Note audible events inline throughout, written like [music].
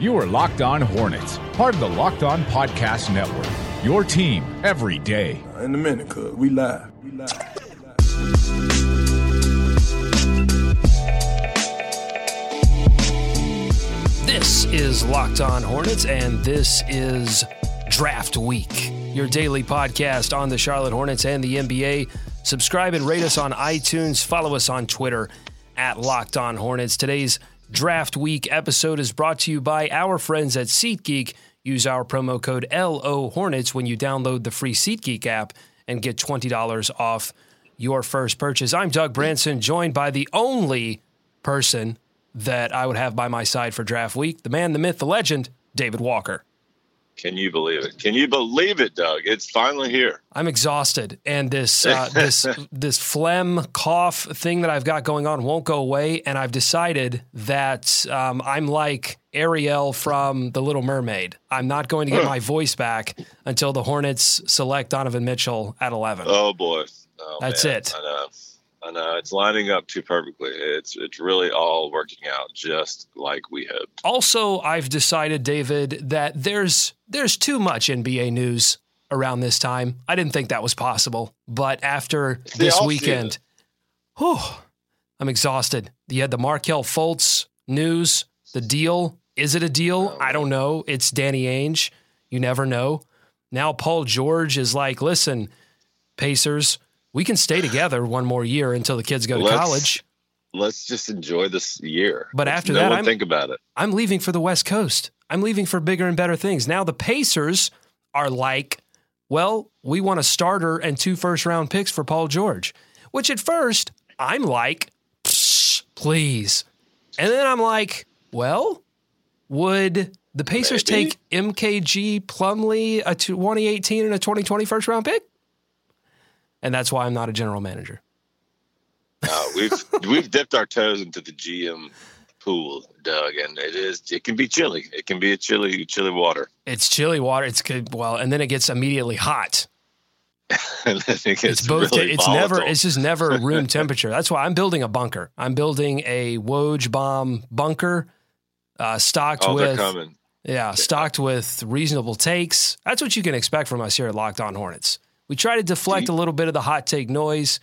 You are Locked On Hornets, part of the Locked On Podcast Network. Your team every day. In a minute, cuz we live. We live. This is Locked On Hornets, and this is Draft Week, your daily podcast on the Charlotte Hornets and the NBA. Subscribe and rate us on iTunes. Follow us on Twitter at Locked On Hornets. Today's Draft Week episode is brought to you by our friends at SeatGeek. Use our promo code LO Hornets when you download the free SeatGeek app and get $20 off your first purchase. I'm Doug Branson, joined by the only person that I would have by my side for draft week the man, the myth, the legend, David Walker. Can you believe it? Can you believe it, Doug? It's finally here. I'm exhausted, and this uh, [laughs] this this phlegm cough thing that I've got going on won't go away. And I've decided that um, I'm like Ariel from The Little Mermaid. I'm not going to get my voice back until the Hornets select Donovan Mitchell at 11. Oh boy, oh, that's man. it. I know. It's lining up too perfectly. It's it's really all working out just like we hoped. Also, I've decided, David, that there's there's too much NBA news around this time. I didn't think that was possible, but after this weekend, whew, I'm exhausted. You had the Markelle Fultz news, the deal. Is it a deal? I don't know. It's Danny Ainge. You never know. Now Paul George is like, listen, Pacers, we can stay together one more year until the kids go to Let's- college. Let's just enjoy this year. But Let's- after no that, I'm- think about it. I'm leaving for the West Coast. I'm leaving for bigger and better things. Now the Pacers are like, well, we want a starter and two first round picks for Paul George, which at first I'm like, "Psh, please. And then I'm like, well, would the Pacers Maybe. take MKG Plumlee, a 2018 and a 2020 first round pick? And that's why I'm not a general manager. Uh, we've [laughs] we've dipped our toes into the GM pool, Doug, and it is it can be chilly. It can be a chilly chilly water. It's chilly water. It's good. Well, and then it gets immediately hot. [laughs] and then it gets it's both really it's volatile. never it's just never [laughs] room temperature that's why i'm building a bunker i'm building a woj bomb bunker uh, stocked oh, with yeah stocked with reasonable takes that's what you can expect from us here at locked on hornets we try to deflect a little bit of the hot take noise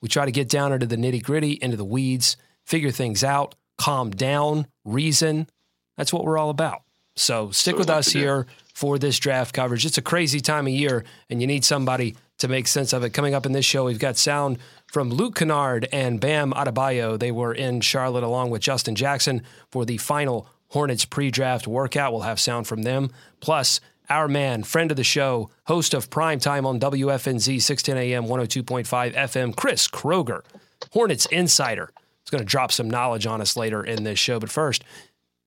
we try to get down into the nitty gritty into the weeds figure things out calm down reason that's what we're all about so stick So with us here for this draft coverage. It's a crazy time of year, and you need somebody to make sense of it. Coming up in this show, we've got sound from Luke Kennard and Bam Adebayo. They were in Charlotte along with Justin Jackson for the final Hornets pre-draft workout. We'll have sound from them. Plus, our man, friend of the show, host of Prime Time on WFNZ 610 AM 102.5 FM, Chris Kroger, Hornets insider. Is going to drop some knowledge on us later in this show. But first,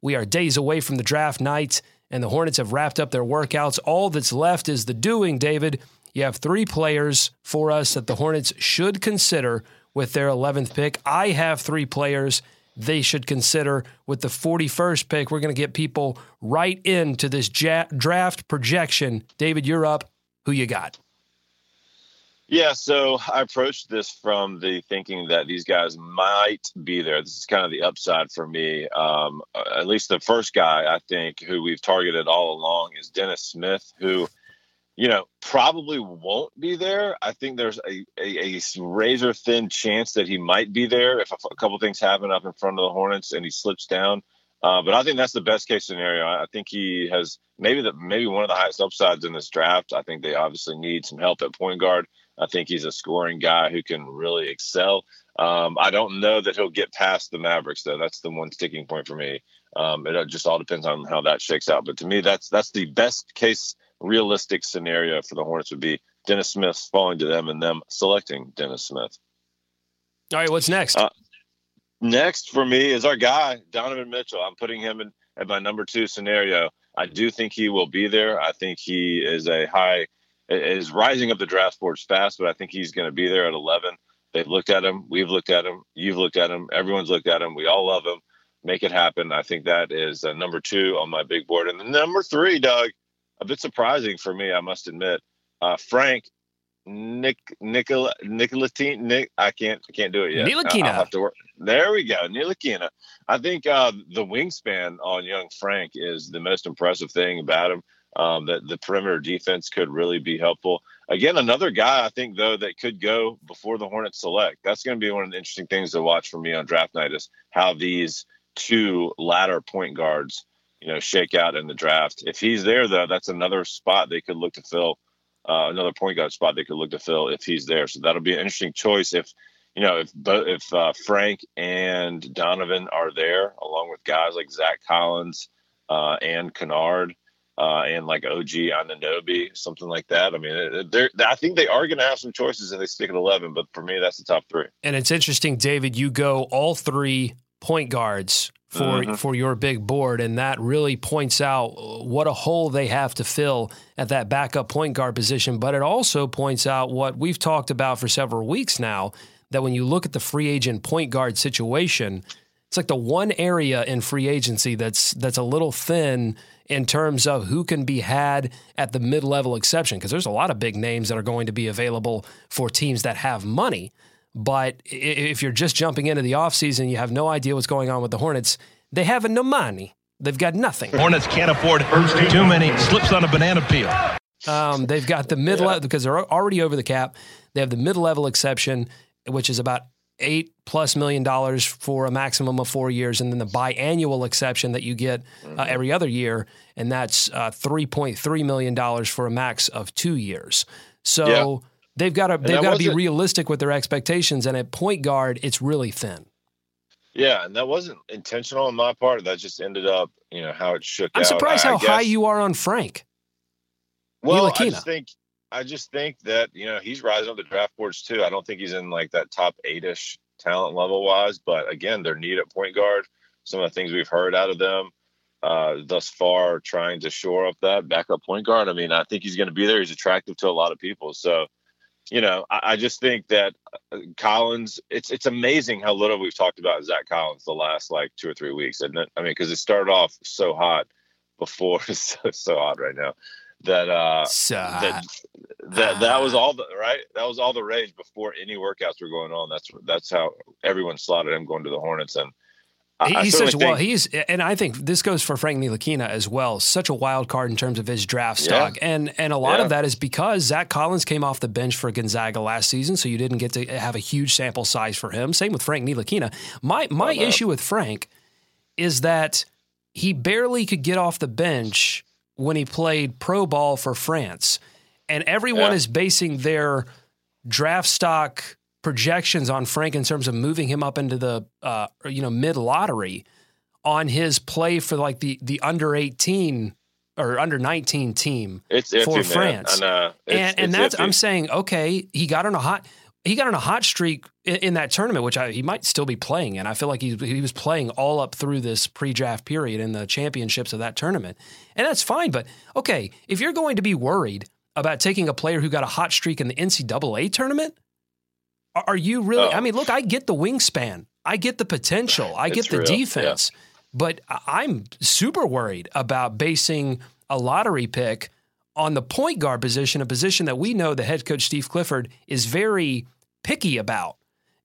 we are days away from the draft night, and the Hornets have wrapped up their workouts. All that's left is the doing, David. You have three players for us that the Hornets should consider with their 11th pick. I have three players they should consider with the 41st pick. We're going to get people right into this ja- draft projection. David, you're up. Who you got? Yeah, so I approached this from the thinking that these guys might be there. This is kind of the upside for me. Um, at least the first guy I think who we've targeted all along is Dennis Smith, who, you know, probably won't be there. I think there's a, a, a razor thin chance that he might be there if a, couple things happen up in front of the Hornets and he slips down. Uh, but I think that's the best case scenario. I think he has maybe the maybe one of the highest upsides in this draft. I think they obviously need some help at point guard. I think he's a scoring guy who can really excel. Um, I don't know that he'll get past the Mavericks though. That's the one sticking point for me. Um, it just all depends on how that shakes out. But to me, that's that's the best case realistic scenario for the Hornets would be Dennis Smith falling to them and them selecting Dennis Smith. All right, what's next? Uh, Next for me is our guy Donovan Mitchell. I'm putting him in at my number two scenario. I do think he will be there. I think he is a high is rising up the draft boards fast, but I think he's going to be there at 11. They've looked at him. We've looked at him. You've looked at him. Everyone's looked at him. We all love him. Make it happen. I think that is uh, number two on my big board. And then number three, Doug, a bit surprising for me, I must admit. Uh, Frank Nick Nicola Nicolatine Nick I can't I can't do it yet. Ntilikina. I'll have to work. There we go, Ntilikina. I think uh, the wingspan on young Frank is the most impressive thing about him. Um, that the perimeter defense could really be helpful. Again, another guy I think though that could go before the Hornets select. That's going to be one of the interesting things to watch for me on draft night is how these two latter point guards, you know, shake out in the draft. If he's there though, that's another spot they could look to fill uh, another point guard spot they could look to fill if he's there. So that'll be an interesting choice if you know if if uh, Frank and Donovan are there, along with guys like Zach Collins uh, and Kennard. Uh, and like OG Anunoby, something like that. I mean, they're, I think they are going to have some choices if they stick at 11, but for me, that's the top three. And it's interesting, David, you go all three point guards for mm-hmm. for your big board, and that really points out what a hole they have to fill at that backup point guard position. But it also points out what we've talked about for several weeks now that when you look at the free agent point guard situation, it's like the one area in free agency that's that's a little thin in terms of who can be had at the mid level exception because there's a lot of big names that are going to be available for teams that have money. But if you're just jumping into the offseason, you have no idea what's going on with the Hornets. They have no money. They've got nothing. Hornets can't afford too many slips on a banana peel. Um, they've got the mid level because they're already over the cap. They have the mid level exception, which is about eight plus million dollars for a maximum of four years, and then the biannual exception that you get uh, every other year, and that's uh, three point three million dollars for a max of two years. So. Yeah They've got to they've got to be realistic with their expectations, and at point guard, it's really thin. Yeah, and that wasn't intentional on my part. That just ended up, you know, how it shook I'm out. surprised I, how I high you are on Frank. Well, I just think I just think that you know he's rising up the draft boards too. I don't think he's in like that top eight-ish talent level wise, but again, their need at point guard. Some of the things we've heard out of them uh, thus far, trying to shore up that backup point guard. I mean, I think he's going to be there. He's attractive to a lot of people, so you know, I, I, just think that uh, Collins. It's it's amazing how little we've talked about Zach Collins the last like two or three weeks, it? I mean, because it started off so hot before, [laughs] so, so hot right now that uh so that that that was all the right. That was all the rage before any workouts were going on. That's that's how everyone slotted him going to the Hornets and he's such a well. He's and I think this goes for Frank Ntilikina as well. Such a wild card in terms of his draft stock, yeah. and and a lot yeah. of that is because Zach Collins came off the bench for Gonzaga last season, so you didn't get to have a huge sample size for him. Same with Frank Ntilikina. My my issue with Frank is that he barely could get off the bench when he played pro ball for France, and everyone yeah. is basing their draft stock projections on Frank in terms of moving him up into the uh, you know mid lottery on his play for like the the under 18 or under 19 team it's for France. And, uh, it's, and, and that's iffy. I'm saying okay, he got on a hot he got on a hot streak in, in that tournament, which I, he might still be playing in. I feel like he, he was playing all up through this pre-draft period in the championships of that tournament, and that's fine. But okay, if you're going to be worried about taking a player who got a hot streak in the NCAA tournament, are you really? Oh. I mean, look, I get the wingspan, I get the potential, I get the real. defense, yeah. but I'm super worried about basing a lottery pick on the point guard position, a position that we know the head coach Steve Clifford is very picky about.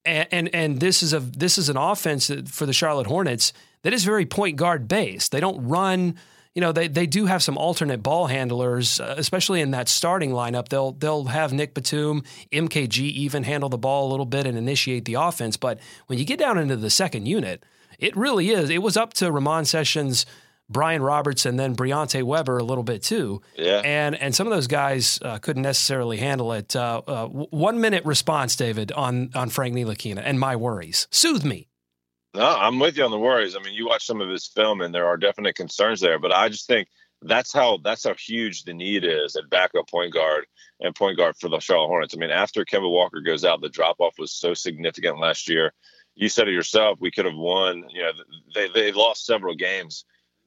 And, and and, this is a this is an offense for the Charlotte Hornets that is very point guard based. They don't run you know, they, they do have some alternate ball handlers, uh, especially in that starting lineup. They'll they'll have Nick Batum, MKG even handle the ball a little bit and initiate the offense. But when you get down into the second unit, it really is. It was up to Ramon Sessions, Brian Roberts, and then Briante Weber a little bit too. Yeah. And and some of those guys uh, couldn't necessarily handle it. Uh, uh one minute response, David, on on Frank Ntilikina and my worries. Soothe me. No, I'm with you on the worries. I mean, you watch some of his film, and there are definite concerns there. But I just think that's how that's how huge the need is at backup point guard and point guard for the Charlotte Hornets. I mean, after Kemba Walker goes out, the drop off was so significant last year. You said it yourself. We could have won. You know, they they lost several games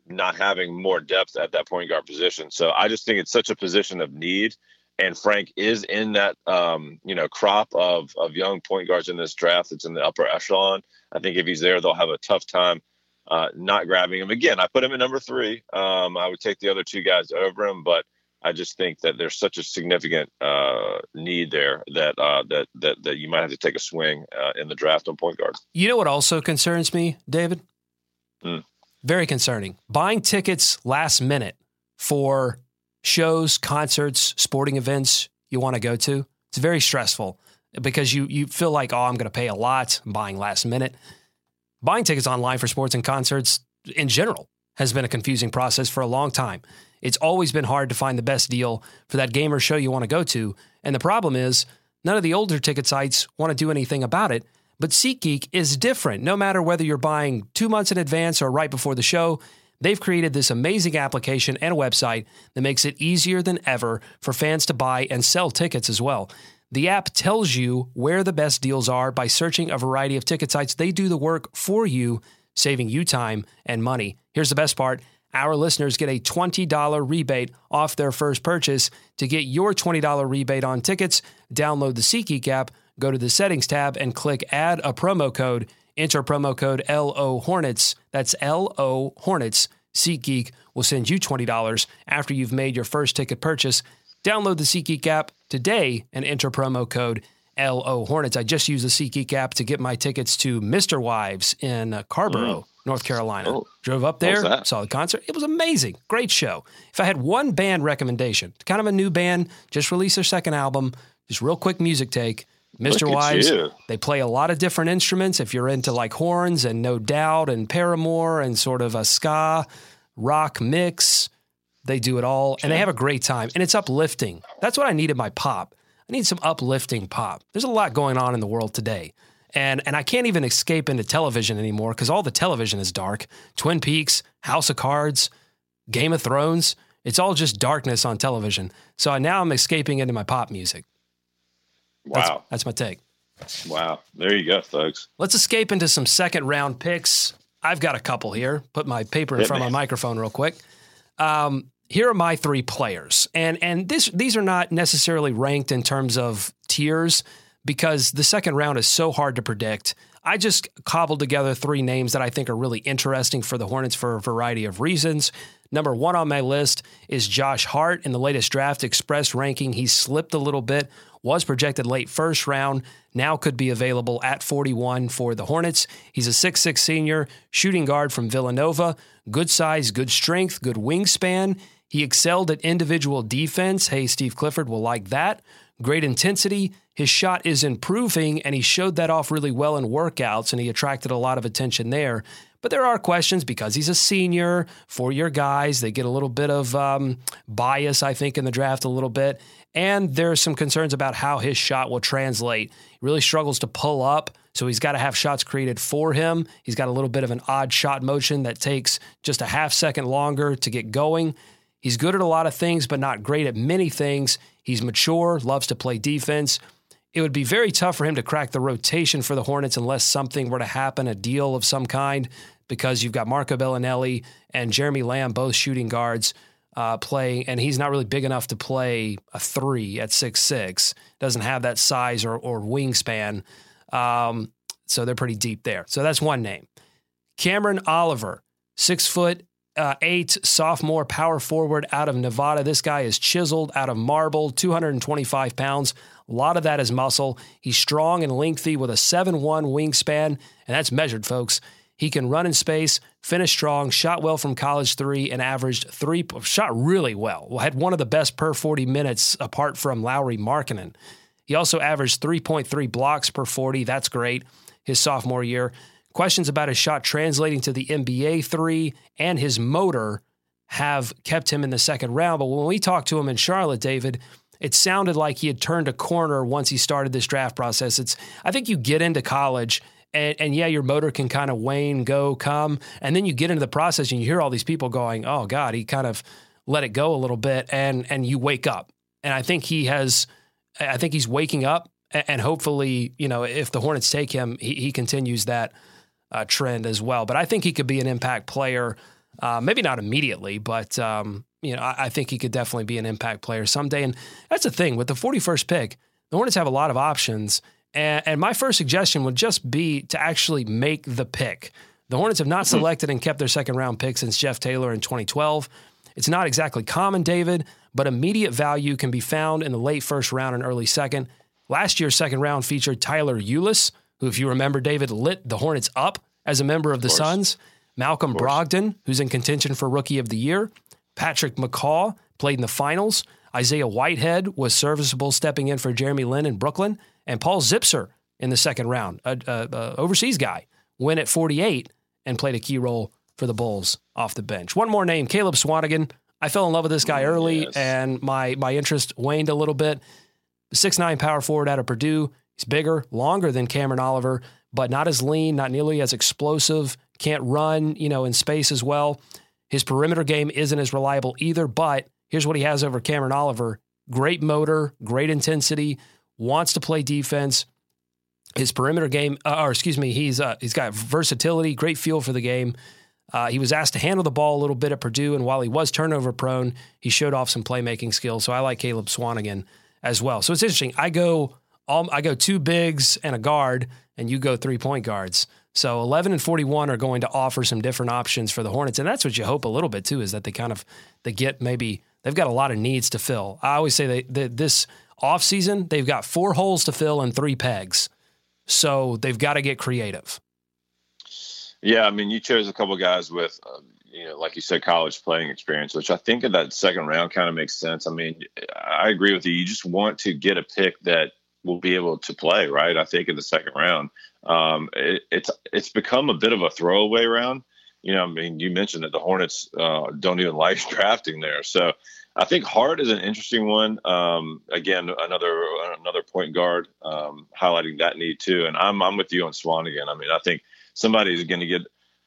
not having more depth at that point guard position. So I just think it's such a position of need. And Frank is in that um, you know crop of of young point guards in this draft. It's in the upper echelon. I think if he's there, they'll have a tough time uh, not grabbing him. Again, I put him at number three. Um, I would take the other two guys over him, but I just think that there's such a significant uh, need there that uh, that that that you might have to take a swing uh, in the draft on point guard. You know what also concerns me, David? Mm. Very concerning. Buying tickets last minute for shows, concerts, sporting events you want to go to. It's very stressful because you you feel like, oh, I'm going to pay a lot. I'm buying last minute. Buying tickets online for sports and concerts in general has been a confusing process for a long time. It's always been hard to find the best deal for that game or show you want to go to. And the problem is, none of the older ticket sites want to do anything about it. But SeatGeek is different. No matter whether you're buying two months in advance or right before the show, they've created this amazing application and website that makes it easier than ever for fans to buy and sell tickets as well. The app tells you where the best deals are by searching a variety of ticket sites. They do the work for you, saving you time and money. Here's the best part our listeners get a $20 rebate off their first purchase. To get your $20 rebate on tickets, download the SeatGeek app, go to the settings tab, and click add a promo code. Enter promo code LO Hornets. That's LO Hornets. SeatGeek will send you $20 after you've made your first ticket purchase. Download the SeatGeek app today and enter promo code LO Hornets. I just used the SeatGeek app to get my tickets to MisterWives in uh, Carrboro. Mm. North Carolina. Oh, Drove up there, saw the concert. It was amazing. Great show. If I had one band recommendation, kind of a new band, just released their second album, just real quick music take. MisterWives, they play a lot of different instruments. If you're into like horns and No Doubt and Paramore and sort of a ska rock mix, they do it all and they have a great time and it's uplifting. That's what I need in my pop. I need some uplifting pop. There's a lot going on in the world today and and I can't even escape into television anymore because all the television is dark. Twin Peaks, House of Cards, Game of Thrones. It's all just darkness on television. So now I'm escaping into my pop music. Wow, that's, that's my take. Wow, there you go, folks. Let's escape into some second round picks. I've got a couple here. Put my paper in Hit front me. of my microphone real quick. Um, here are my three players, and and this these are not necessarily ranked in terms of tiers because the second round is so hard to predict. I just cobbled together three names that I think are really interesting for the Hornets for a variety of reasons. Number one on my list is Josh Hart. In the latest DraftExpress ranking, he slipped a little bit, was projected late first round, now could be available at 41 for the Hornets. He's a 6'6 senior, shooting guard from Villanova. Good size, good strength, good wingspan. He excelled at individual defense. Hey, Steve Clifford will like that. Great intensity, his shot is improving, and he showed that off really well in workouts, and he attracted a lot of attention there. But there are questions because he's a senior, four year guys. They get a little bit of um, bias, I think, in the draft a little bit. And there's some concerns about how his shot will translate. He really struggles to pull up, so he's got to have shots created for him. He's got a little bit of an odd shot motion that takes just a half second longer to get going. He's good at a lot of things, but not great at many things. He's mature, loves to play defense it would be very tough for him to crack the rotation for the Hornets unless something were to happen, a deal of some kind, because you've got Marco Belinelli and Jeremy Lamb both shooting guards uh, playing, and he's not really big enough to play a three at six six. Doesn't have that size or, or wingspan, um, so they're pretty deep there. So that's one name. Cameron Oliver, six foot uh, eight sophomore power forward out of Nevada. This guy is chiseled out of marble, 225 pounds. A lot of that is muscle. He's strong and lengthy with a 7 1 wingspan, and that's measured, folks. He can run in space, finish strong, shot well from college three, and averaged three, shot really well. Had one of the best per 40 minutes apart from Lauri Markkanen. He also averaged 3.3 blocks per 40. That's great his sophomore year. Questions about his shot translating to the NBA three and his motor have kept him in the second round. But when we talked to him in Charlotte, David, it sounded like he had turned a corner once he started this draft process. It's I think you get into college and, and, yeah, your motor can kind of wane, go, come, and then you get into the process and you hear all these people going, "Oh God, he kind of let it go a little bit," and and you wake up. And I think he has, I think he's waking up, and hopefully, you know, if the Hornets take him, he, he continues that uh, trend as well. But I think he could be an impact player. Uh, maybe not immediately, but um, you know, I, I, think he could definitely be an impact player someday. And that's the thing with the 41st pick, the Hornets have a lot of options. And, and my first suggestion would just be to actually make the pick. The Hornets have not mm-hmm. selected and kept their second round pick since Jeff Taylor in 2012. It's not exactly common, David, but immediate value can be found in the late first round and early second. Last year's second round featured Tyler Ulis, who, if you remember, David lit the Hornets up as a member of the Suns. Malcolm Brogdon, who's in contention for Rookie of the Year. Patrick McCaw played in the finals. Isaiah Whitehead was serviceable, stepping in for Jeremy Lin in Brooklyn. And Paul Zipser in the second round, a, a, a overseas guy, went at 48 and played a key role for the Bulls off the bench. One more name, Caleb Swanigan. I fell in love with this guy mm, early, yes. and my my interest waned a little bit. Six nine power forward out of Purdue. He's bigger, longer than Cameron Oliver, but not as lean, not nearly as explosive. Can't run, you know, in space as well. His perimeter game isn't as reliable either. But here's what he has over Cameron Oliver: great motor, great intensity, wants to play defense. His perimeter game, uh, or excuse me, he's uh, he's got versatility, great feel for the game. Uh, he was asked to handle the ball a little bit at Purdue, and while he was turnover prone, he showed off some playmaking skills. So I like Caleb Swanigan as well. So it's interesting. I go all, I go two bigs and a guard, and you go three point guards. So 11 and 41 are going to offer some different options for the Hornets, and that's what you hope a little bit too is that they kind of they get maybe they've got a lot of needs to fill. I always say that, this offseason they've got four holes to fill and three pegs. So they've got to get creative. Yeah, I mean, you chose a couple guys with, uh, you know, like you said, college playing experience, which I think in that second round kind of makes sense. I mean, I agree with you. You just want to get a pick that will be able to play, right? I think in the second round, um, it, it's it's become a bit of a throwaway round. You know, I mean, you mentioned that the Hornets uh, don't even like [laughs] drafting there, so I think Hart is an interesting one. Um, again, another another point guard, um, highlighting that need too. And I'm I'm with you on Swanigan. I mean, I think somebody's going to get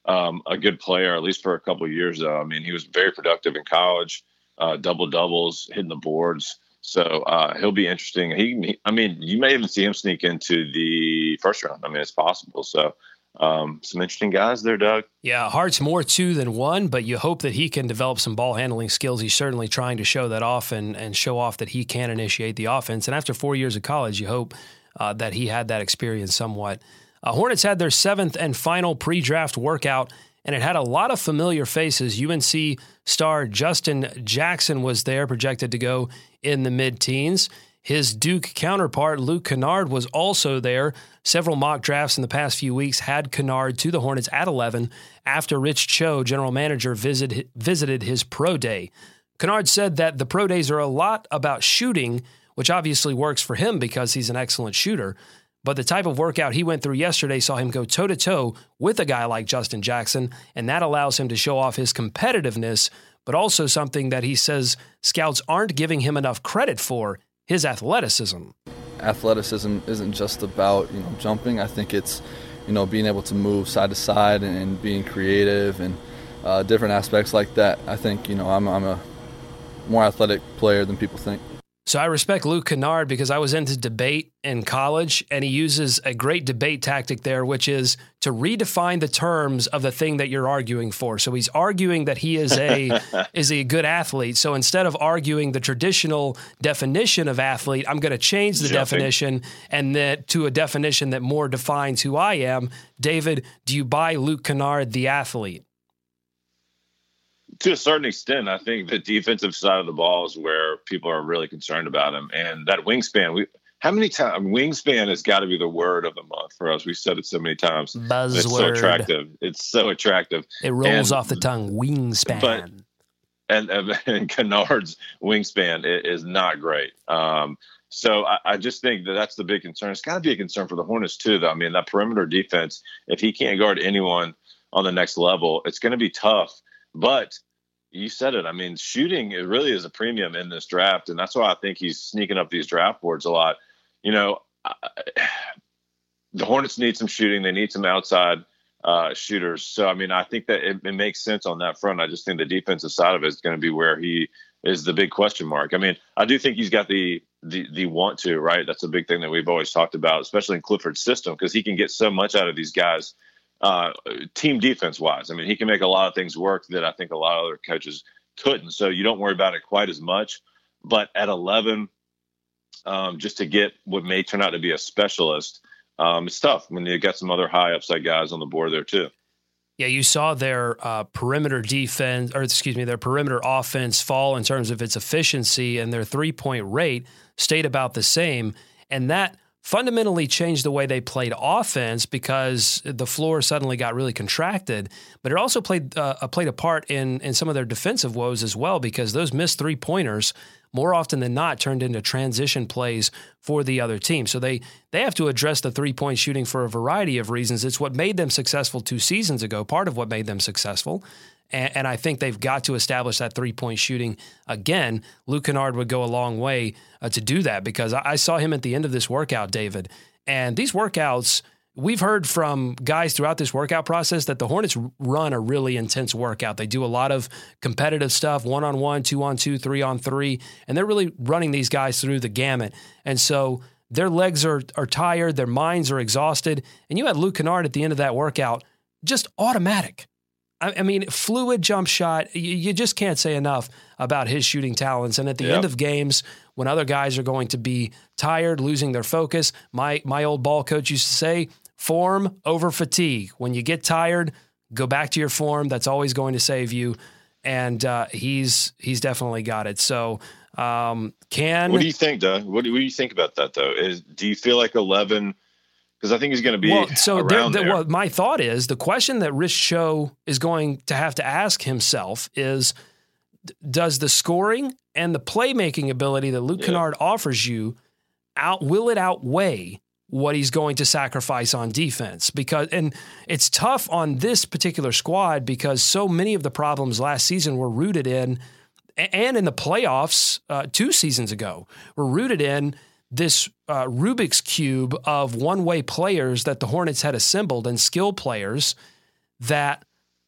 um, a good player at least for a couple years. Though I mean, he was very productive in college, uh, double doubles, hitting the boards. So uh, he'll be interesting. He, he, I mean, you may even see him sneak into the first round. I mean, it's possible. So um, some interesting guys there, Doug. Yeah, Hart's more two than one, but you hope that he can develop some ball handling skills. He's certainly trying to show that off and, and show off that he can initiate the offense. And after four years of college, you hope uh, that he had that experience somewhat. Uh, Hornets had their seventh and final pre draft workout, and it had a lot of familiar faces. UNC star Justin Jackson was there, projected to go in the mid teens. His Duke counterpart, Luke Kennard, was also there. Several mock drafts in the past few weeks had Kennard to the Hornets at 11 after Rich Cho, general manager, visit, visited his pro day. Kennard said that the pro days are a lot about shooting, which obviously works for him because he's an excellent shooter. But the type of workout he went through yesterday saw him go toe to toe with a guy like Justin Jackson, and that allows him to show off his competitiveness, but also something that he says scouts aren't giving him enough credit for his athleticism. Athleticism isn't just about you know jumping. I think it's you know being able to move side to side and, being creative and uh, different aspects like that. I think you know I'm, I'm a more athletic player than people think. So I respect Luke Kennard because I was into debate in college, and he uses a great debate tactic there, which is to redefine the terms of the thing that you're arguing for. So he's arguing that he is a [laughs] is a good athlete. So instead of arguing the traditional definition of athlete, I'm going to change the Jumping. definition and that to a definition that more defines who I am. David, do you buy Luke Kennard the athlete? To a certain extent, I think the defensive side of the ball is where people are really concerned about him. And that wingspan, we how many times wingspan has got to be the word of the month for us. We said it so many times. Buzzword. It's so attractive. It's so attractive. It rolls and, off the tongue. Wingspan. But, and, and [laughs] Kennard's wingspan is not great. Um, so I, I, just think that that's the big concern. It's got to be a concern for the Hornets too, though. I mean, that perimeter defense, if he can't guard anyone on the next level, it's going to be tough. But you said it. I mean, shooting it really is a premium in this draft, and that's why I think he's sneaking up these draft boards a lot. You know, I, the Hornets need some shooting. They need some outside uh, shooters. So, I mean, I think that it, it, makes sense on that front. I just think the defensive side of it is going to be where he is the big question mark. I mean, I do think he's got the the the want to right. That's a big thing that we've always talked about, especially in Clifford's system, because he can get so much out of these guys uh, team defense wise. I mean, he can make a lot of things work that I think a lot of other coaches couldn't. So you don't worry about it quite as much. But at 11, um, just to get what may turn out to be a specialist, um, it's tough when you got some other high upside guys on the board there too. Yeah, you saw their uh, perimeter defense, or excuse me, their perimeter offense fall in terms of its efficiency, and their three point rate stayed about the same. And that fundamentally changed the way they played offense because the floor suddenly got really contracted. But it also played uh, played a part in in some of their defensive woes as well because those missed three pointers more often than not turned into transition plays for the other team. So they they have to address the three point shooting for a variety of reasons. It's what made them successful two seasons ago. Part of what made them successful. And, and I think they've got to establish that three point shooting again. Luke Kennard would go a long way uh, to do that because I, I saw him at the end of this workout, David. And these workouts, we've heard from guys throughout this workout process that the Hornets run a really intense workout. They do a lot of competitive stuff, one on one, two on two, three on three, and they're really running these guys through the gamut. And so their legs are are tired, their minds are exhausted, and you had Luke Kennard at the end of that workout, just automatic. I, mean, fluid jump shot. You, just can't say enough about his shooting talents. And at the yep. end of games, when other guys are going to be tired, losing their focus, my my old ball coach used to say, "Form over fatigue." When you get tired, go back to your form. That's always going to save you. And uh, he's he's definitely got it. So. Um, can what do you think, Doug? What do, what do you think about that, though? Is do you feel like eleven because I think he's going to be well. So there, there. Well, my thought is the question that Rich Cho is going to have to ask himself is: Does the scoring and the playmaking ability that Luke yeah. Kennard offers you out will it outweigh what he's going to sacrifice on defense? Because and it's tough on this particular squad because so many of the problems last season were rooted in and in the playoffs uh, two seasons ago were rooted in this uh, Rubik's cube of one way players that the Hornets had assembled and skill players that,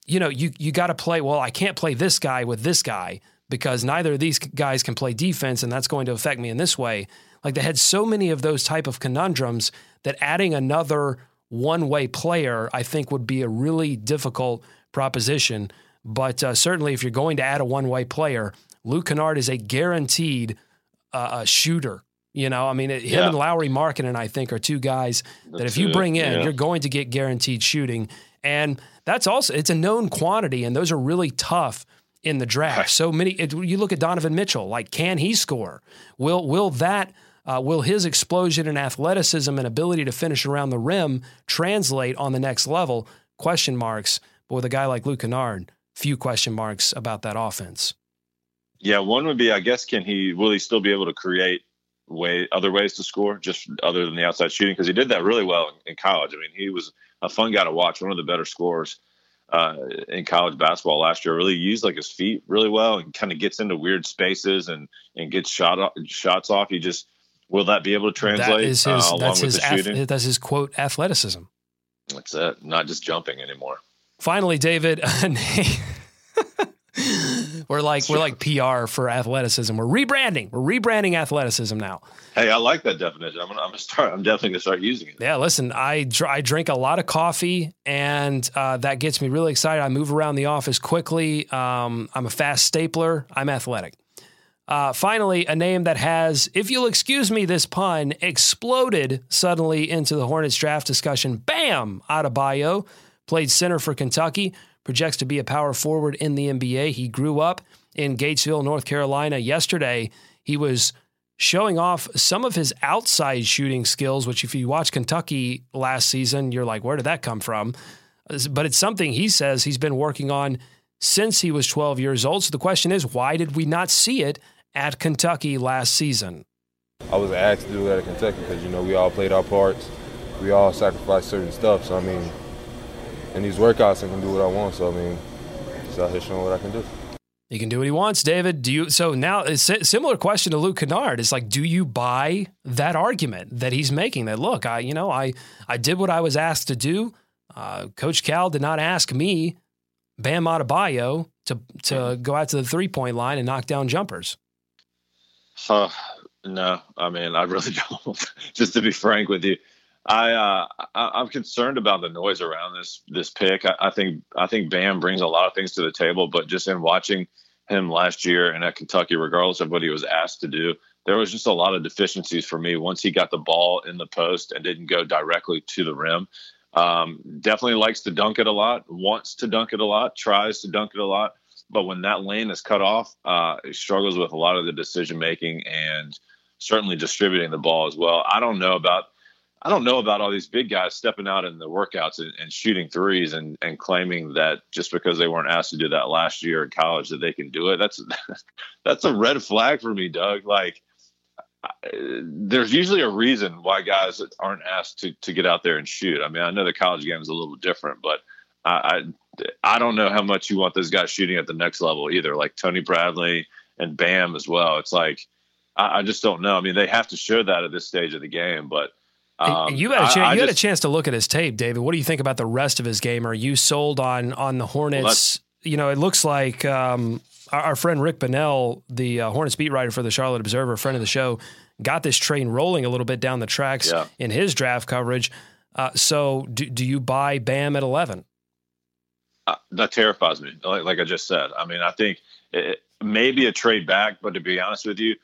you know, you, you got to play. Well, I can't play this guy with this guy because neither of these guys can play defense and that's going to affect me in this way. Like they had so many of those type of conundrums that adding another one way player, I think, would be a really difficult proposition. But uh, certainly, if you're going to add a one way player, Luke Kennard is a guaranteed uh, shooter you know, I mean, him yeah. and Lauri Markkanen, I think, are two guys that if you bring in, yeah. you're going to get guaranteed shooting. And that's also, it's a known quantity, and those are really tough in the draft. Right. So many, it, you look at Donovan Mitchell, like, can he score? Will, will that, uh, will his explosion and athleticism and ability to finish around the rim translate on the next level? Question marks. But with a guy like Luke Kennard, few question marks about that offense. Yeah, one would be, I guess, can he, will he still be able to create way other ways to score just other than the outside shooting because he did that really well in, in, college. I mean, he was a fun guy to watch, one of the better scorers uh, in college basketball last year. Really used like his feet really well and kind of gets into weird spaces and and gets shot off, shots off. He just will that be able to translate that is his, uh, along that's with his? That's his quote athleticism. That's it. Not just jumping anymore. Finally, David. [laughs] we're like we're like PR for athleticism. We're rebranding. We're rebranding athleticism now. Hey, I like that definition. I'm gonna, I'm gonna start. I'm definitely gonna start using it. Yeah, listen, I dr- I drink a lot of coffee, and uh, that gets me really excited. I move around the office quickly. Um, I'm a fast stapler. I'm athletic. Uh, finally, a name that has, if you'll excuse me, this pun exploded suddenly into the Hornets draft discussion. Bam! Adebayo played center for Kentucky projects to be a power forward in the NBA. He grew up in Gatesville, North Carolina. Yesterday, he was showing off some of his outside shooting skills, which, if you watch Kentucky last season, you're like, where did that come from? But it's something he says he's been working on since he was 12 years old. So the question is, why did we not see it at Kentucky last season? I was asked to do that at Kentucky because, you know, we all played our parts. We all sacrificed certain stuff. So, I mean, in these workouts I can do what I want. So I mean, just out here showing what I can do. He can do what he wants, David. Do you? So now, a similar question to Luke Kennard. It's like, do you buy that argument that he's making? That look, I, you know, I, I did what I was asked to do. Uh, Coach Cal did not ask me, Bam Adebayo, to to go out to the three point line and knock down jumpers. Huh. no, I mean, I really [laughs] don't. Just to be frank with you, I, uh, I am concerned about the noise around this this pick. I, I, think I think Bam brings a lot of things to the table, but just in watching him last year and at Kentucky, regardless of what he was asked to do, there was just a lot of deficiencies for me once he got the ball in the post and didn't go directly to the rim. Um, definitely likes to dunk it a lot, wants to dunk it a lot, tries to dunk it a lot. But when that lane is cut off, uh, he struggles with a lot of the decision making and certainly distributing the ball as well. I don't know about I don't know about all these big guys stepping out in the workouts and, and, shooting threes and, and claiming that just because they weren't asked to do that last year in college that they can do it. That's [laughs] that's a red flag for me, Doug. Like there's usually a reason why guys aren't asked to to get out there and shoot. I mean, I know the college game is a little different, but I, I I don't know how much you want those guys shooting at the next level either. Like Tony Bradley and Bam as well. It's like I, I just don't know. I mean, they have to show that at this stage of the game, but um, you had a chance. I, I you just, a chance to look at his tape, David. What do you think about the rest of his game? Are you sold on on the Hornets? Well, you know, it looks like um, our, our, friend Rick Bonnell, the uh, Hornets beat writer for the Charlotte Observer, friend of the show, got this train rolling a little bit down the tracks yeah. in his draft coverage. Uh, so, do, do you buy Bam at eleven? Uh, that terrifies me. Like, like, I just said, I mean, I think it, maybe a trade back, but to be honest with you,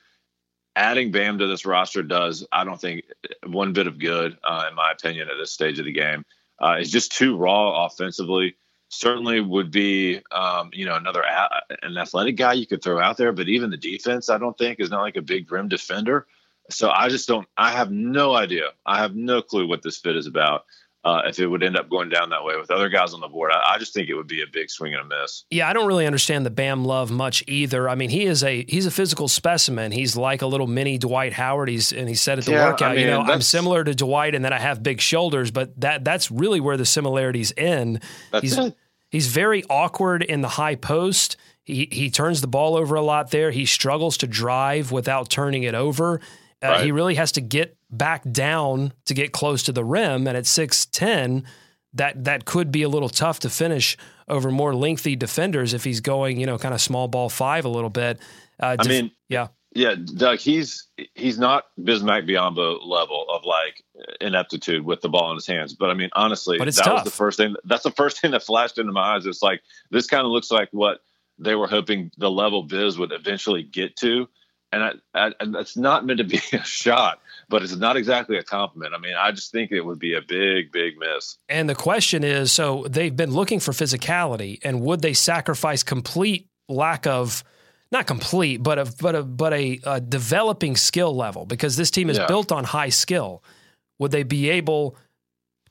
adding Bam to this roster does, I don't think, one bit of good, uh, in my opinion, at this stage of the game. Uh, it's just too raw offensively. Certainly would be, um, you know, another a- an athletic guy you could throw out there, but even the defense, I don't think, is not like a big rim defender. So I just don't. I have no idea. I have no clue what this fit is about uh, if it would end up going down that way with other guys on the board. I, I, just think it would be a big swing and a miss. Yeah, I don't really understand the Bam love much either. I mean, he is a he's a physical specimen. He's like a little mini Dwight Howard. He's and he said at the yeah, workout, I mean, you know, I'm similar to Dwight, and then I have big shoulders. But that that's really where the similarities end. That's he's, it. He's very awkward in the high post. He he turns the ball over a lot there. He struggles to drive without turning it over. Uh, right. He really has to get back down to get close to the rim, and at six ten, that that could be a little tough to finish over more lengthy defenders if he's going, you know, kind of small ball five a little bit. Uh, I mean, yeah, yeah, Doug, he's he's not Bismack Biyombo level of like ineptitude with the ball in his hands, but I mean, honestly, that tough. was the first thing. That's the first thing that flashed into my eyes. It's like this kind of looks like what they were hoping the level Biz would eventually get to and I, I, and that's not meant to be [laughs] a shot, but it's not exactly a compliment. I mean, I just think it would be a big, big miss. And the question is, so they've been looking for physicality, and would they sacrifice complete lack of? Not complete, but a but a but a, a developing skill level because this team is yeah. built on high skill. Would they be able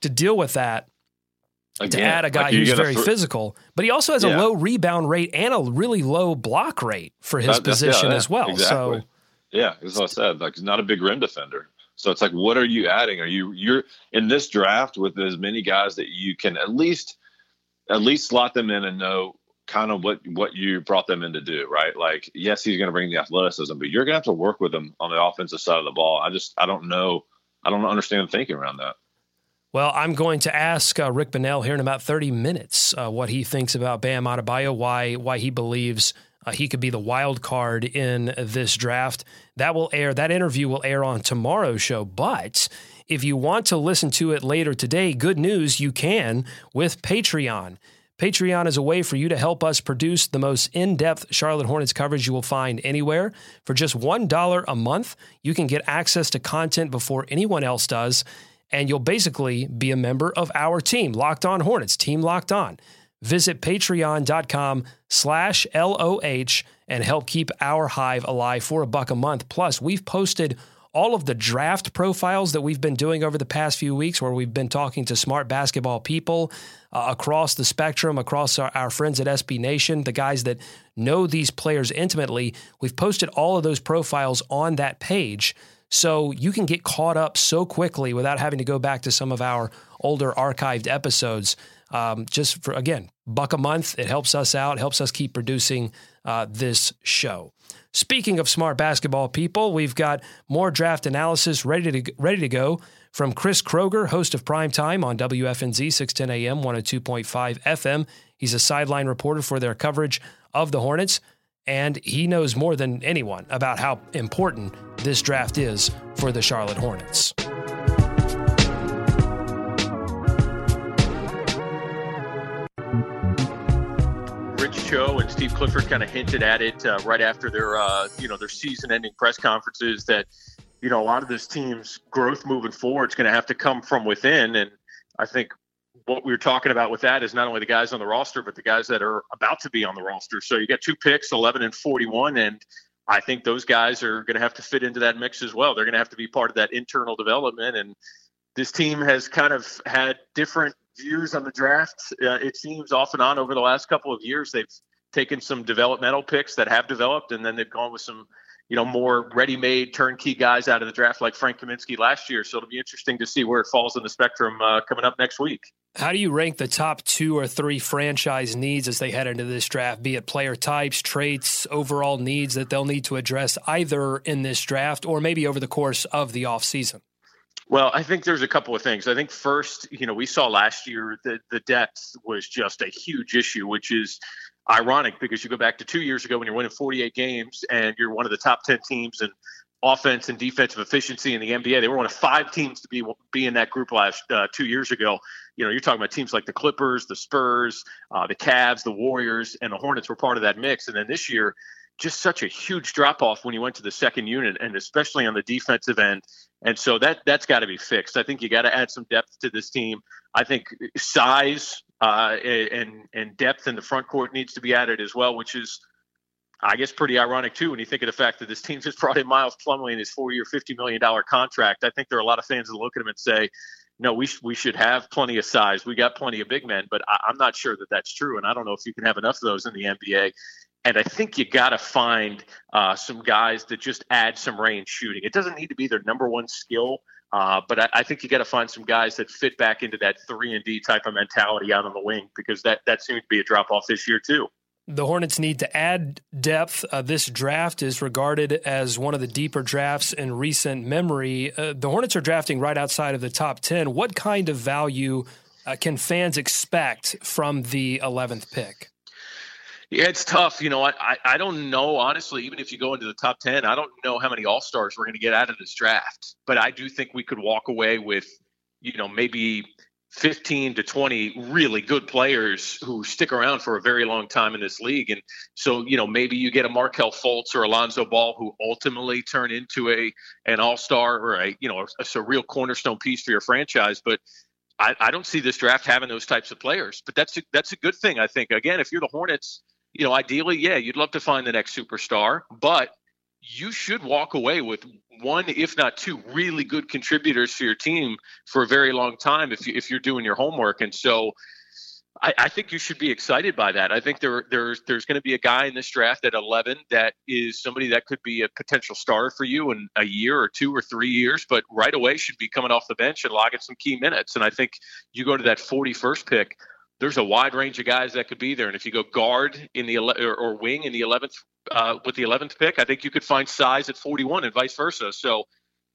to deal with that Again, to add a guy like who's very physical, but he also has yeah. a low rebound rate and a really low block rate for his that, position yeah, as well. Exactly. So, yeah, as I said, like he's not a big rim defender. So it's like, what are you adding? Are you you're in this draft with as many guys that you can at least at least slot them in and know kind of what what you brought them in to do, right? Like, yes, he's going to bring the athleticism, but you're going to have to work with him on the offensive side of the ball. I just I don't know, I don't understand the thinking around that. Well, I'm going to ask uh, Rick Bonnell here in about 30 minutes uh, what he thinks about Bam Adebayo, why why he believes uh, he could be the wild card in this draft. That will air. That interview will air on tomorrow's show. But if you want to listen to it later today, good news, you can with Patreon. Patreon is a way for you to help us produce the most in depth Charlotte Hornets coverage you will find anywhere. For just $1 a month, you can get access to content before anyone else does and you'll basically be a member of our team, Locked On Hornets, Team Locked On. Visit patreon.com slash LOH and help keep our hive alive for a buck a month. Plus, we've posted all of the draft profiles that we've been doing over the past few weeks, where we've been talking to smart basketball people uh, across the spectrum, across our, our, friends at SB Nation, the guys that know these players intimately. We've posted all of those profiles on that page. So you can get caught up so quickly without having to go back to some of our older archived episodes. Um, just for, again, buck a month. It helps us out, helps us keep producing uh, this show. Speaking of smart basketball people, we've got more draft analysis ready to, ready to go from Chris Kroger, host of Prime Time on WFNZ 610 AM, 102.5 FM. He's a sideline reporter for their coverage of the Hornets and he knows more than anyone about how important this draft is for the Charlotte Hornets. Rich Cho and Steve Clifford kind of hinted at it uh, right after their uh, you know their season-ending press conferences that you know a lot of this team's growth moving forward is going to have to come from within, and I think what we were talking about with that is not only the guys on the roster, but the guys that are about to be on the roster. So you got two picks, 11 and 41, and I think those guys are going to have to fit into that mix as well. They're going to have to be part of that internal development. And this team has kind of had different views on the draft. Uh, it seems off and on over the last couple of years, they've taken some developmental picks that have developed, and then they've gone with some you know, more ready-made turnkey guys out of the draft like Frank Kaminsky last year. So it'll be interesting to see where it falls in the spectrum uh, coming up next week. How do you rank the top two or three franchise needs as they head into this draft, be it player types, traits, overall needs that they'll need to address either in this draft or maybe over the course of the offseason? Well, I think there's a couple of things. I think first, you know, we saw last year that the depth was just a huge issue, which is ironic because you go back to two years ago when you're winning 48 games and you're one of the top 10 teams in offense and defensive efficiency in the NBA. They were one of five teams to be be in that group last uh, two years ago. You know, you're talking about teams like the Clippers, the Spurs, uh, the Cavs, the Warriors, and the Hornets were part of that mix. And then this year, just such a huge drop off when you went to the second unit, and especially on the defensive end. And so that that's got to be fixed. I think you got to add some depth to this team. I think size uh, and and depth in the front court needs to be added as well, which is, I guess, pretty ironic too when you think of the fact that this team just brought in Miles Plumlee in his four-year, fifty million dollar contract. I think there are a lot of fans that look at him and say, "No, we sh- we should have plenty of size. We got plenty of big men," but I- I'm not sure that that's true, and I don't know if you can have enough of those in the NBA. And I think you got to find uh, some guys that just add some range shooting. It doesn't need to be their number one skill, uh, but I, I, think you got to find some guys that fit back into that three and D type of mentality out on the wing because that that seems to be a drop off this year too. The Hornets need to add depth. Uh, this draft is regarded as one of the deeper drafts in recent memory. Uh, the Hornets are drafting right outside of the top 10. What kind of value uh, can fans expect from the 11th pick? Yeah, it's tough. You know, I, I don't know, honestly, even if you go into the top 10, I don't know how many All Stars we're going to get out of this draft. But I do think we could walk away with, you know, maybe 15 to 20 really good players who stick around for a very long time in this league. And so, you know, maybe you get a Markelle Fultz or Alonzo Ball who ultimately turn into a an all-star or a, you know, a, a real cornerstone piece for your franchise. But I, I don't see this draft having those types of players. But that's a, that's a good thing, I think. Again, if you're the Hornets – you know, ideally, yeah, you'd love to find the next superstar, but you should walk away with one, if not two, really good contributors for your team for a very long time if you if you're doing your homework. And so, I, I think you should be excited by that. I think there there's there's going to be a guy in this draft at 11 that is somebody that could be a potential starter for you in a year or two or three years, but right away should be coming off the bench and logging some key minutes. And I think you go to that 41st pick there's a wide range of guys that could be there. And if you go guard in the or, or wing in the 11th uh, with the 11th pick, I think you could find size at 41 and vice versa. So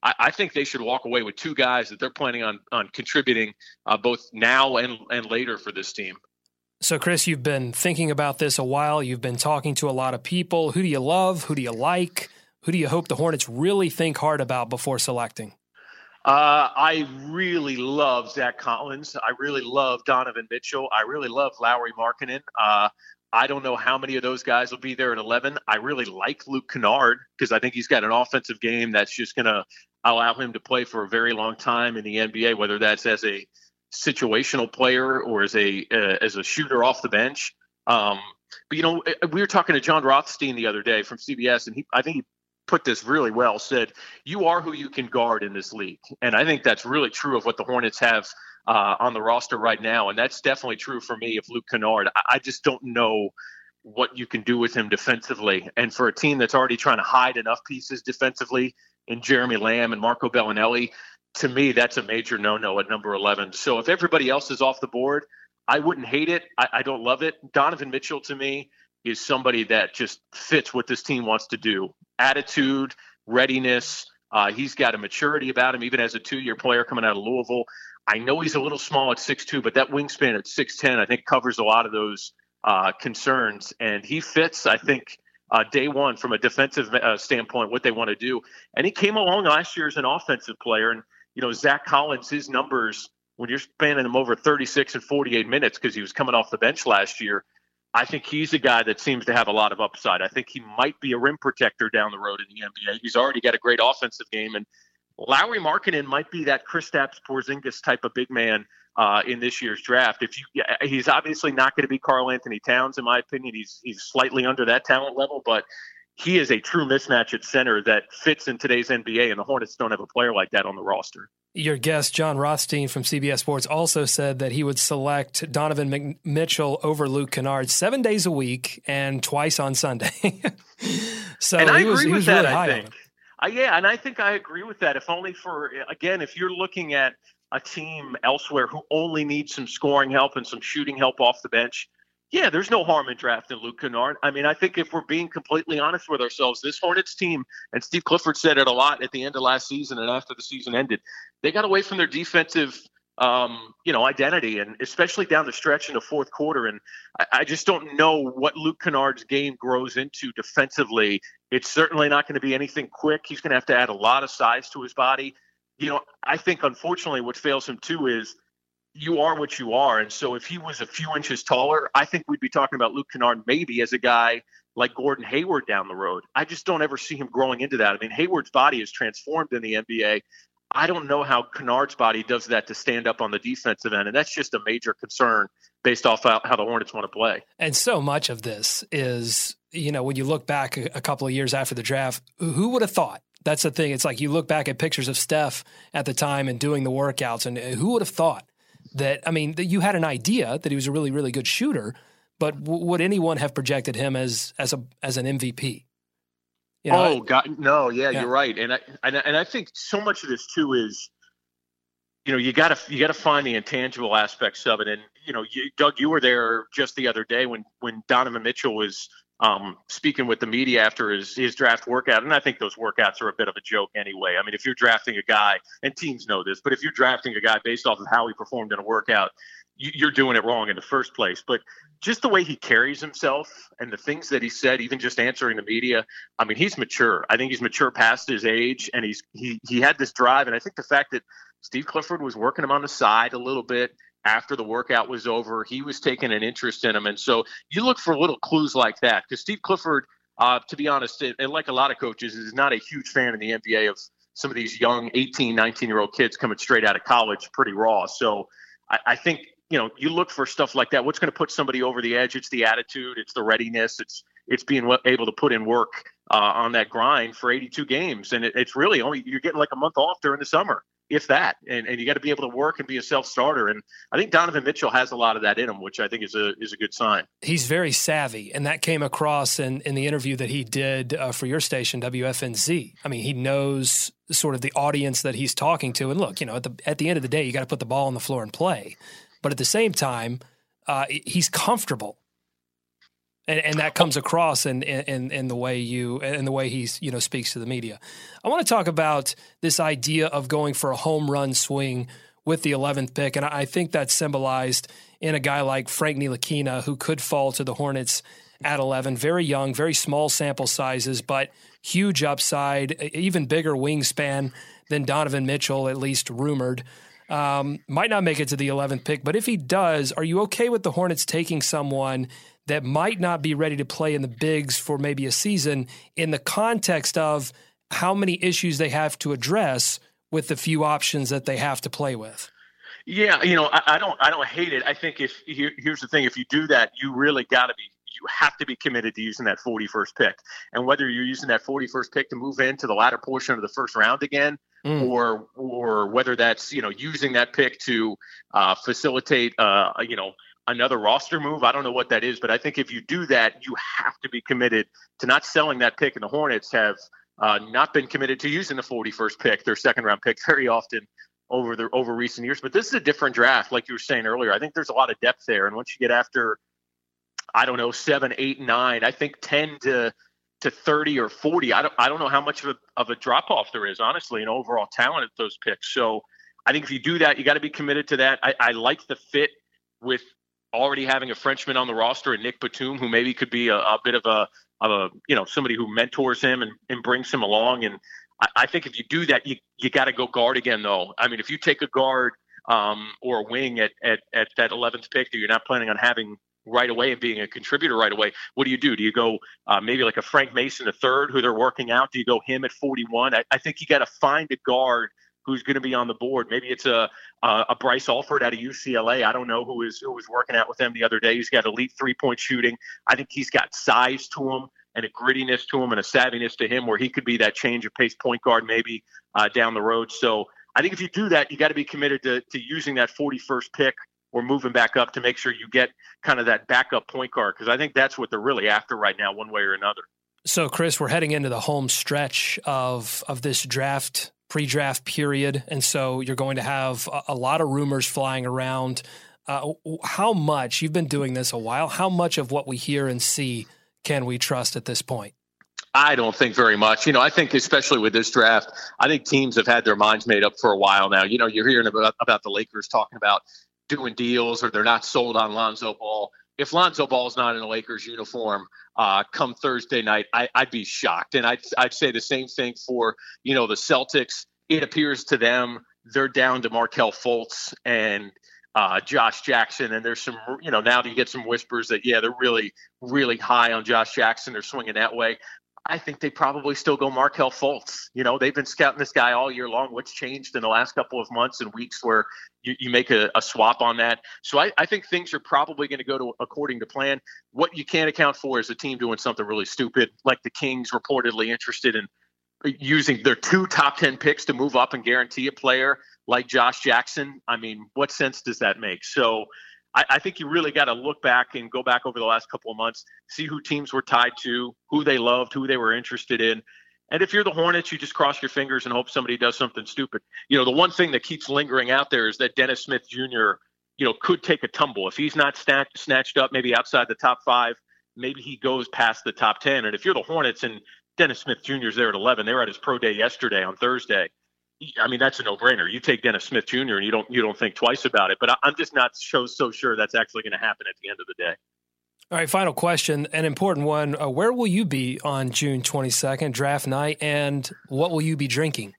I, I think they should walk away with two guys that they're planning on on contributing uh, both now and and later for this team. So, Chris, you've been thinking about this a while. You've been talking to a lot of people. Who do you love? Who do you like? Who do you hope the Hornets really think hard about before selecting? Uh, I really love Zach Collins. I really love Donovan Mitchell. I really love Lauri Markkanen. Uh, I don't know how many of those guys will be there at 11. I really like Luke Kennard because I think he's got an offensive game that's just going to allow him to play for a very long time in the NBA, whether that's as a situational player or as a uh, as a shooter off the bench. Um, but you know, we were talking to Jon Rothstein the other day from CBS, and he I think he put this really well said you are who you can guard in this league. And i think that's really true of what the hornets have uh, on the roster right now. And that's definitely true for me of luke kennard. I, I just don't know what you can do with him defensively. And for a team that's already trying to hide enough pieces defensively in jeremy lamb and marco belinelli to me that's a major no-no at number 11 so if everybody else is off the board i wouldn't hate it. I, I don't love it. Donovan mitchell to me is somebody that just fits what this team wants to do attitude, readiness. Uh, he's got a maturity about him, even as a two year player coming out of Louisville. I know he's a little small at 6'2, but that wingspan at 6'10, I think, covers a lot of those uh, concerns. And he fits, I think, uh, day one from a defensive uh, standpoint, what they want to do. And he came along last year as an offensive player. And, you know, Zach Collins, his numbers, when you're spanning him over 36 and 48 minutes because he was coming off the bench last year, I think he's a guy that seems to have a lot of upside. I think he might be a rim protector down the road in the NBA. He's already got a great offensive game, and Lauri Markkanen might be that Kristaps Porzingis type of big man uh, in this year's draft. If you, he's obviously not going to be Karl-Anthony Towns, in my opinion. He's he's slightly under that talent level, but he is a true mismatch at center that fits in today's NBA, and the Hornets don't have a player like that on the roster. Your guest, Jon Rothstein from CBS Sports, also said that he would select Donovan Mitchell over Luke Kennard seven days a week and twice on Sunday. [laughs] so and I he agree was, with that. really I think. I, yeah, and I think I agree with that. If only for again, if you're looking at a team elsewhere who only needs some scoring help and some shooting help off the bench, yeah, there's no harm in drafting Luke Kennard. I mean, I think if we're being completely honest with ourselves, this Hornets team, and Steve Clifford said it a lot at the end of last season and after the season ended, they got away from their defensive, um, you know, identity, and especially down the stretch in the fourth quarter. And I, I just don't know what Luke Kennard's game grows into defensively. It's certainly not going to be anything quick. He's going to have to add a lot of size to his body. You know, I think unfortunately what fails him too is – you are what you are. And so if he was a few inches taller, I think we'd be talking about Luke Kennard maybe as a guy like Gordon Hayward down the road. I just don't ever see him growing into that. I mean, Hayward's body is transformed in the NBA. I don't know how Kennard's body does that to stand up on the defensive end. And that's just a major concern based off how, the Hornets want to play. And so much of this is, you know, when you look back a couple of years after the draft, who would have thought that's the thing. It's like you look back at pictures of Steph at the time and doing the workouts, and who would have thought that I mean that you had an idea that he was a really really good shooter, but w- would anyone have projected him as as a as an MVP? You know, oh God, no, yeah, yeah, you're right, and I and, and I think so much of this too is, you know, you got to you got to find the intangible aspects of it, and you know, you, Doug, you were there just the other day when when Donovan Mitchell was um, speaking with the media after his, his draft workout. And I think those workouts are a bit of a joke anyway. I mean, if you're drafting a guy, and teams know this, but if you're drafting a guy based off of how he performed in a workout, you, are doing it wrong in the first place. But just the way he carries himself and the things that he said, even just answering the media, I mean, he's mature. I think he's mature past his age, and he's he he had this drive. And I think the fact that Steve Clifford was working him on the side a little bit after the workout was over. He was taking an interest in him. And so you look for little clues like that because Steve Clifford, uh, to be honest, and like a lot of coaches, is not a huge fan in the NBA of some of these young 18, 19 year old kids coming straight out of college pretty raw. So I, I think, you know, you look for stuff like that. What's going to put somebody over the edge? It's the attitude, it's the readiness, it's it's being able to put in work uh, on that grind for 82 games. And it, it's really only you're getting like a month off during the summer if that. And, and you got to be able to work and be a self starter. And I think Donovan Mitchell has a lot of that in him, which I think is a is a good sign. He's very savvy, and that came across in in the interview that he did uh, for your station WFNZ. I mean, he knows sort of the audience that he's talking to. And look, you know, at the at the end of the day, you got to put the ball on the floor and play. But at the same time, uh, he's comfortable and, and that comes across in, in in the way you in the way he's you know speaks to the media. I want to talk about this idea of going for a home run swing with the 11th pick, and I think that's symbolized in a guy like Frank Ntilikina, who could fall to the Hornets at 11. Very young, very small sample sizes, but huge upside, even bigger wingspan than Donovan Mitchell, at least rumored. Um, might not make it to the 11th pick, but if he does, are you okay with the Hornets taking someone that might not be ready to play in the bigs for maybe a season in the context of how many issues they have to address with the few options that they have to play with. Yeah, you know, I, I don't, I don't hate it. I think if here, here's the thing: if you do that, you really got to be, you have to be committed to using that 41st pick. And whether you're using that 41st pick to move into the latter portion of the first round again, mm. or or whether that's you know using that pick to uh, facilitate, uh, you know another roster move. I don't know what that is, but I think if you do that, you have to be committed to not selling that pick. And the Hornets have uh, not been committed to using the 41st pick, their second round pick, [laughs] very often over the over recent years. But this is a different draft, like you were saying earlier. I think there's a lot of depth there, and once you get after, I don't know, seven, eight, nine, I think 10 to to 30 or 40. I don't I don't know how much of a, of a drop off there is, honestly, in overall talent at those picks. So I think if you do that, you got to be committed to that. I, I like the fit with already having a Frenchman on the roster and Nick Batum, who maybe could be a, a bit of a, of a, you know, somebody who mentors him and, and brings him along. And I, I think if you do that, you, you got to go guard again, though. I mean, if you take a guard um, or a wing at, at, at that 11th pick that you're not planning on having right away and being a contributor right away, what do you do? Do you go uh, maybe like a Frank Mason, a third, who they're working out? Do you go him at 41? I, I think you got to find a guard who's going to be on the board. Maybe it's a uh, a Bryce Alford out of UCLA. I don't know who is who was working out with them the other day. He's got elite three point shooting. I think he's got size to him and a grittiness to him and a savviness to him where he could be that change of pace point guard maybe uh, down the road. So I think if you do that, you got to be committed to, to using that 41st pick or moving back up to make sure you get kind of that backup point guard because I think that's what they're really after right now, one way or another. So, Chris, we're heading into the home stretch of of this draft pre-draft period, and so you're going to have a, a lot of rumors flying around. Uh, how much you've been doing this a while? How much of what we hear and see can we trust at this point? I don't think very much. You know, I think especially with this draft, I think teams have had their minds made up for a while now. You know, you're hearing about about the Lakers talking about doing deals or they're not sold on Lonzo Ball. If Lonzo Ball's not in a Lakers uniform uh, come Thursday night, I, would be shocked. And I'd, I'd say the same thing for, you know, the Celtics. It appears to them they're down to Markelle Fultz and uh, Josh Jackson. And there's some, you know, now you get some whispers that, yeah, they're really, really high on Josh Jackson. They're swinging that way. I think they probably still go Markelle Fultz. You know, they've been scouting this guy all year long. What's changed in the last couple of months and weeks where you, you make a, a, swap on that? So I, I think things are probably going to go to according to plan. What you can't account for is a team doing something really stupid, like the Kings reportedly interested in using their two top 10 picks to move up and guarantee a player like Josh Jackson. I mean, what sense does that make? So I, I think you really got to look back and go back over the last couple of months, see who teams were tied to, who they loved, who they were interested in. And if you're the Hornets, you just cross your fingers and hope somebody does something stupid. You know, the one thing that keeps lingering out there is that Dennis Smith Jr., you know, could take a tumble. If he's not snatched, snatched up maybe outside the top five, maybe he goes past the top 10. And if you're the Hornets and Dennis Smith Jr. is there at 11, they were at his pro day yesterday on Thursday. I mean, that's a no-brainer. You take Dennis Smith Jr. and you don't you don't think twice about it. But I'm just not so so sure that's actually going to happen at the end of the day. All right, final question, an important one. Uh, where will you be on June 22nd, draft night, and what will you be drinking?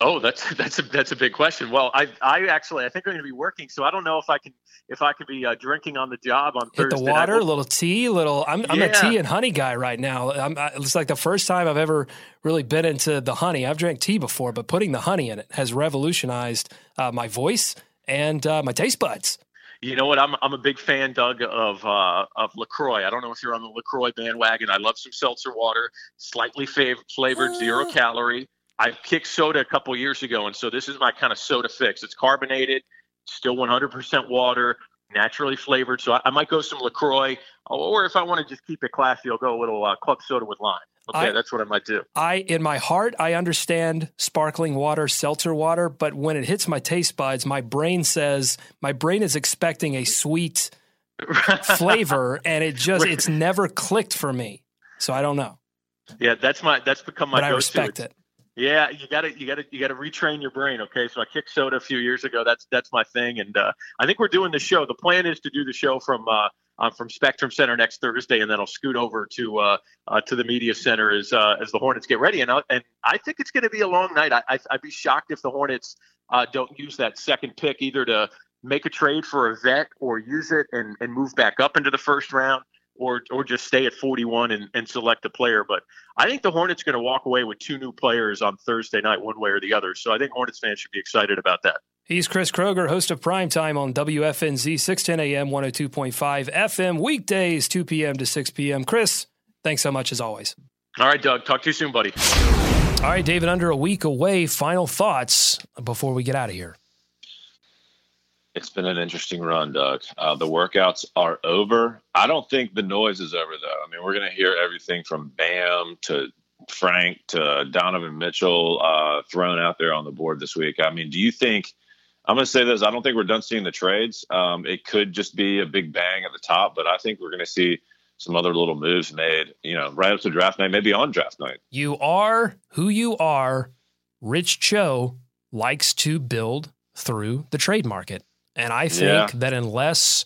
Oh, that's [laughs] that's a that's a big question. Well, I I actually I think I'm going to be working, so I don't know if I can if I can be uh, drinking on the job on Hit Thursday. the water, a little tea, little. I'm I'm a tea and honey guy right now. I'm, I, it's like the first time I've ever really been into the honey. I've drank tea before, but putting the honey in it has revolutionized uh, my voice and uh, my taste buds. You know what? I'm I'm a big fan, Doug, of uh, of Lacroix. I don't know if you're on the Lacroix bandwagon. I love some seltzer water, slightly fav- flavored, zero ah. calorie. I kicked soda a couple years ago, and so this is my kind of soda fix. It's carbonated, still 100% water, naturally flavored. So I, I might go some Lacroix, or if I want to just keep it classy, I'll go a little uh, club soda with lime. Okay, I, that's what I might do. I, in my heart, I understand sparkling water, seltzer water, but when it hits my taste buds, my brain says my brain is expecting a sweet [laughs] flavor, and it just it's never clicked for me. So I don't know. Yeah, that's my that's become my. But I respect it. Yeah, you got to you got to you got to retrain your brain. Okay, so I kicked soda a few years ago. That's that's my thing, and uh, I think we're doing the show. The plan is to do the show from uh, uh, from Spectrum Center next Thursday, and then I'll scoot over to uh, uh, to the media center as uh, as the Hornets get ready. And I, and I think it's going to be a long night. I, I would be shocked if the Hornets uh, don't use that second pick either to make a trade for a vet or use it and and move back up into the first round or or just stay at 41 and, and select a player. But I think the Hornets going to walk away with two new players on Thursday night, one way or the other. So I think Hornets fans should be excited about that. He's Chris Kroeger, host of Prime Time on WFNZ 610 AM 102.5 FM weekdays 2 p.m. to 6 p.m. Chris, thanks so much as always. All right, Doug. Talk to you soon, buddy. All right, David. Under a week away. Final thoughts before we get out of here. It's been an interesting run, Doug. Uh, the workouts are over. I don't think the noise is over, though. I mean, we're going to hear everything from Bam to Frank to Donovan Mitchell uh, thrown out there on the board this week. I mean, do you think? I'm going to say this. I don't think we're done seeing the trades. Um, it could just be a big bang at the top, but I think we're going to see some other little moves made, you know, right up to draft night, maybe on draft night. You are who you are. Rich Cho likes to build through the trade market. And I think yeah. that unless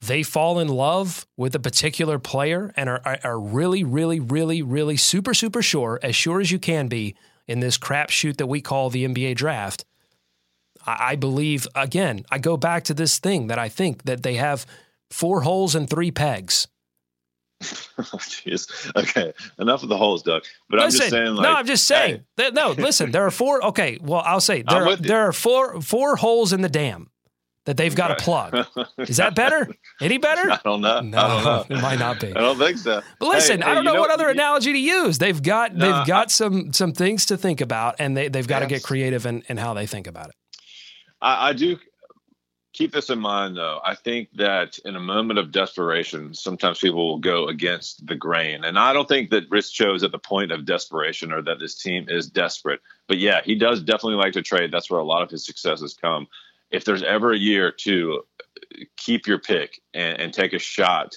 they fall in love with a particular player and are, are really, really, really, really super, super sure, as sure as you can be in this crapshoot that we call the NBA draft, I, I believe, again, I go back to this thing that I think that they have four holes and three pegs. [laughs] Oh, jeez. okay, enough of the holes, Doug. But listen, I'm just saying. Like, no, I'm just saying. hey, that- no, listen. There are four. Okay, well, I'll say [laughs] there are, there are four four holes in the dam that they've got to Okay. plug. Is that [laughs] better? Any better? I don't know. No, don't know. it might not be. I don't think so. But listen, Hey, I don't hey, know, you what other analogy to use. They've got No, they've got some some things to think about, and they they've got to get creative in, in how they think about it. I, I do keep this in mind, though. I think that in a moment of desperation, sometimes people will go against the grain. And I don't think that Rich Cho is at the point of desperation or that this team is desperate. But yeah, he does definitely like to trade. That's where a lot of his successes come. If there's ever a year to keep your pick and, and take a shot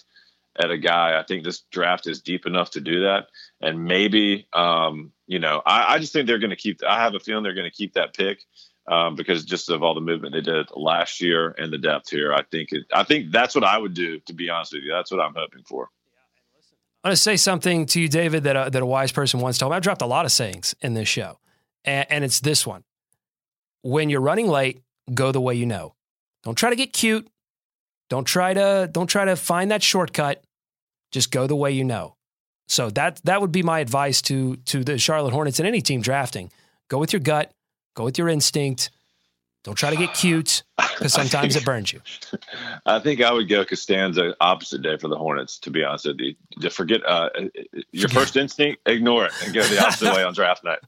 at a guy, I think this draft is deep enough to do that. And maybe, um, you know, I, I just think they're going to keep. I have a feeling they're going to keep that pick um, because just of all the movement they did last year and the depth here. I think it. I think that's what I would do. To be honest with you, that's what I'm hoping for. I'm going to say something to you, David, that a, that a wise person once told me. I've dropped a lot of sayings in this show, and, and it's this one: When you're running late, go the way you know. Don't try to get cute. Don't try to don't try to find that shortcut. Just go the way you know. So that that would be my advice to to the Charlotte Hornets and any team drafting. Go with your gut. Go with your instinct. Don't try to get cute because sometimes it burns you. [laughs] I think I would go Costanza opposite day for the Hornets. To be honest with you, to forget uh, your first instinct, ignore it and go the opposite way on draft night.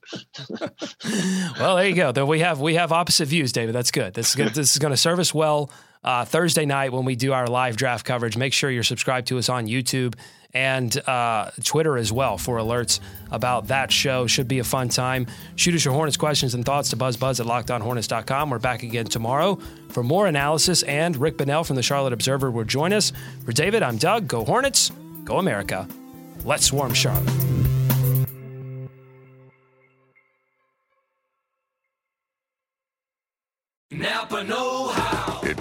[laughs] well, there you go. Then we have we have opposite views, David. That's good. This is good. this is going to serve us well uh, Thursday night when we do our live draft coverage. Make sure you're subscribed to us on YouTube and uh, Twitter as well for alerts about that show. Should be a fun time. Shoot us your Hornets questions and thoughts to buzzbuzz at lockedonhornets.com. We're back again tomorrow for more analysis, and Rick Bonnell from the Charlotte Observer will join us. For David, I'm Doug. Go Hornets. Go America. Let's swarm Charlotte. Napa Know